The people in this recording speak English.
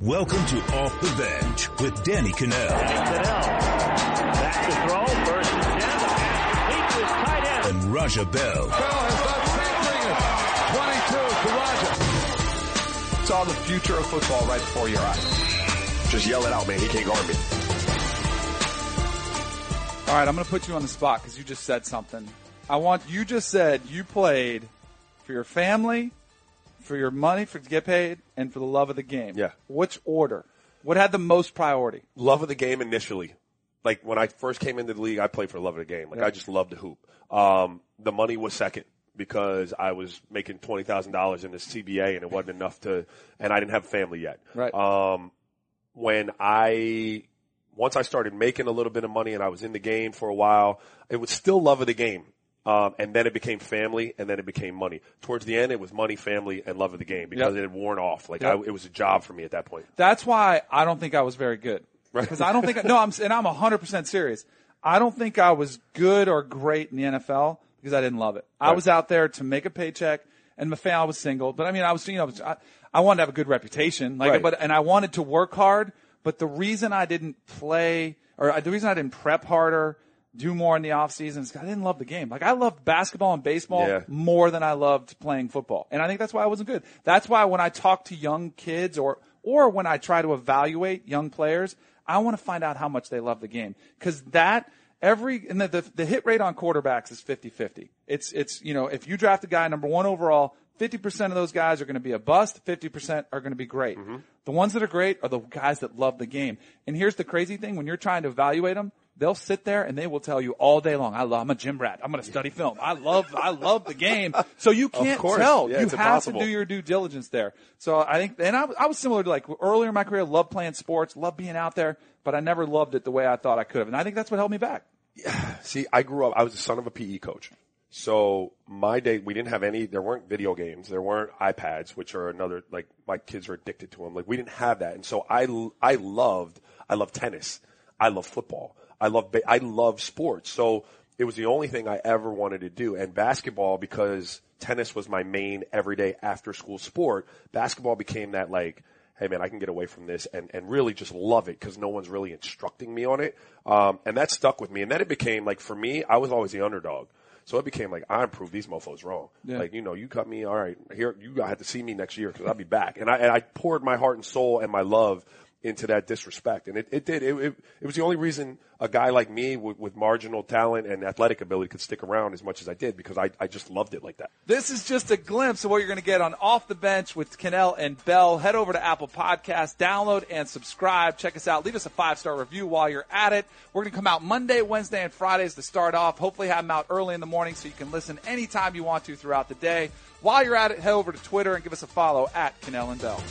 Welcome to Off the Bench with Danny Kanell. Back to throw, first and ten, the pass complete to his tight end. And Raja Bell. Bell has done something. 22 to Raja. Saw the future of football right before your eyes. Just yell it out, man. He can't guard me. All right, I'm going to put you on the spot because you just said something. I want you just said you played for your family, for your money for to get paid, and for the love of the game. Yeah. Which order? What had the most priority? Love of the game initially. Like when I first came into the league, I played for the love of the game. Like I just loved to hoop. Um, the money was second because I was making twenty thousand dollars in the CBA and it wasn't enough to, and I didn't have family yet. Right. Um, when I once I started making a little bit of money and I was in the game for a while, it was still love of the game. Um, and then it became family, and then it became money. Towards the end, it was money, family, and love of the game because Yep. it had worn off. Like Yep. I, it was a job for me at that point. That's why I don't think I was very good. Because I don't think I, no, I'm and I'm 100 percent serious. I don't think I was good or great in the NFL because I didn't love it. I was out there to make a paycheck, and my family was single. But I mean, I was you know, I, I, I wanted to have a good reputation, like, Right. but and I wanted to work hard. But the reason I didn't play, or the reason I didn't prep harder, do more in the off season, is 'cause I didn't love the game. Like I loved basketball and baseball Yeah. more than I loved playing football. And I think that's why I wasn't good. That's why when I talk to young kids or, or when I try to evaluate young players, I want to find out how much they love the game. Cause that, every, and the, the, the hit rate on quarterbacks is 50-50. It's, it's, you know, if you draft a guy number one overall, 50% of those guys are going to be a bust, 50% are going to be great. Mm-hmm. The ones that are great are the guys that love the game. And here's the crazy thing, when you're trying to evaluate them, they'll sit there and they will tell you all day long, I love, I'm a gym rat. I'm going to study film. I love, I love the game. So you can't tell. Yeah, you have impossible. to do your due diligence there. So I think, and I, I was similar to like earlier in my career, loved playing sports, loved being out there, but I never loved it the way I thought I could have. And I think that's what held me back. Yeah. See, I grew up, I was the son of a PE coach. So my day, we didn't have any, there weren't video games, there weren't iPads, which are another, like, my kids are addicted to them. Like, we didn't have that. And so I, I loved, I love tennis. I love football. I love, ba- I love sports. So it was the only thing I ever wanted to do. And basketball, because tennis was my main everyday after school sport, basketball became that like, hey man, I can get away from this and, and really just love it because no one's really instructing me on it. Um, and that stuck with me. And then it became like, for me, I was always the underdog. So it became like, I proved these mofos wrong. Yeah. Like, you know, you cut me, all right, here, you have to see me next year because I'll be back. And I, and I poured my heart and soul and my love into that disrespect. And it, it did. It, it, it was the only reason a guy like me with, with marginal talent and athletic ability could stick around as much as I did because I, I just loved it like that. This is just a glimpse of what you're going to get on Off the Bench with Kanell and Bell. Head over to Apple Podcasts, download and subscribe. Check us out. Leave us a five star review while you're at it. We're going to come out Monday, Wednesday, and Fridays to start off. Hopefully, have them out early in the morning so you can listen anytime you want to throughout the day. While you're at it, head over to Twitter and give us a follow at Kanell and Bell.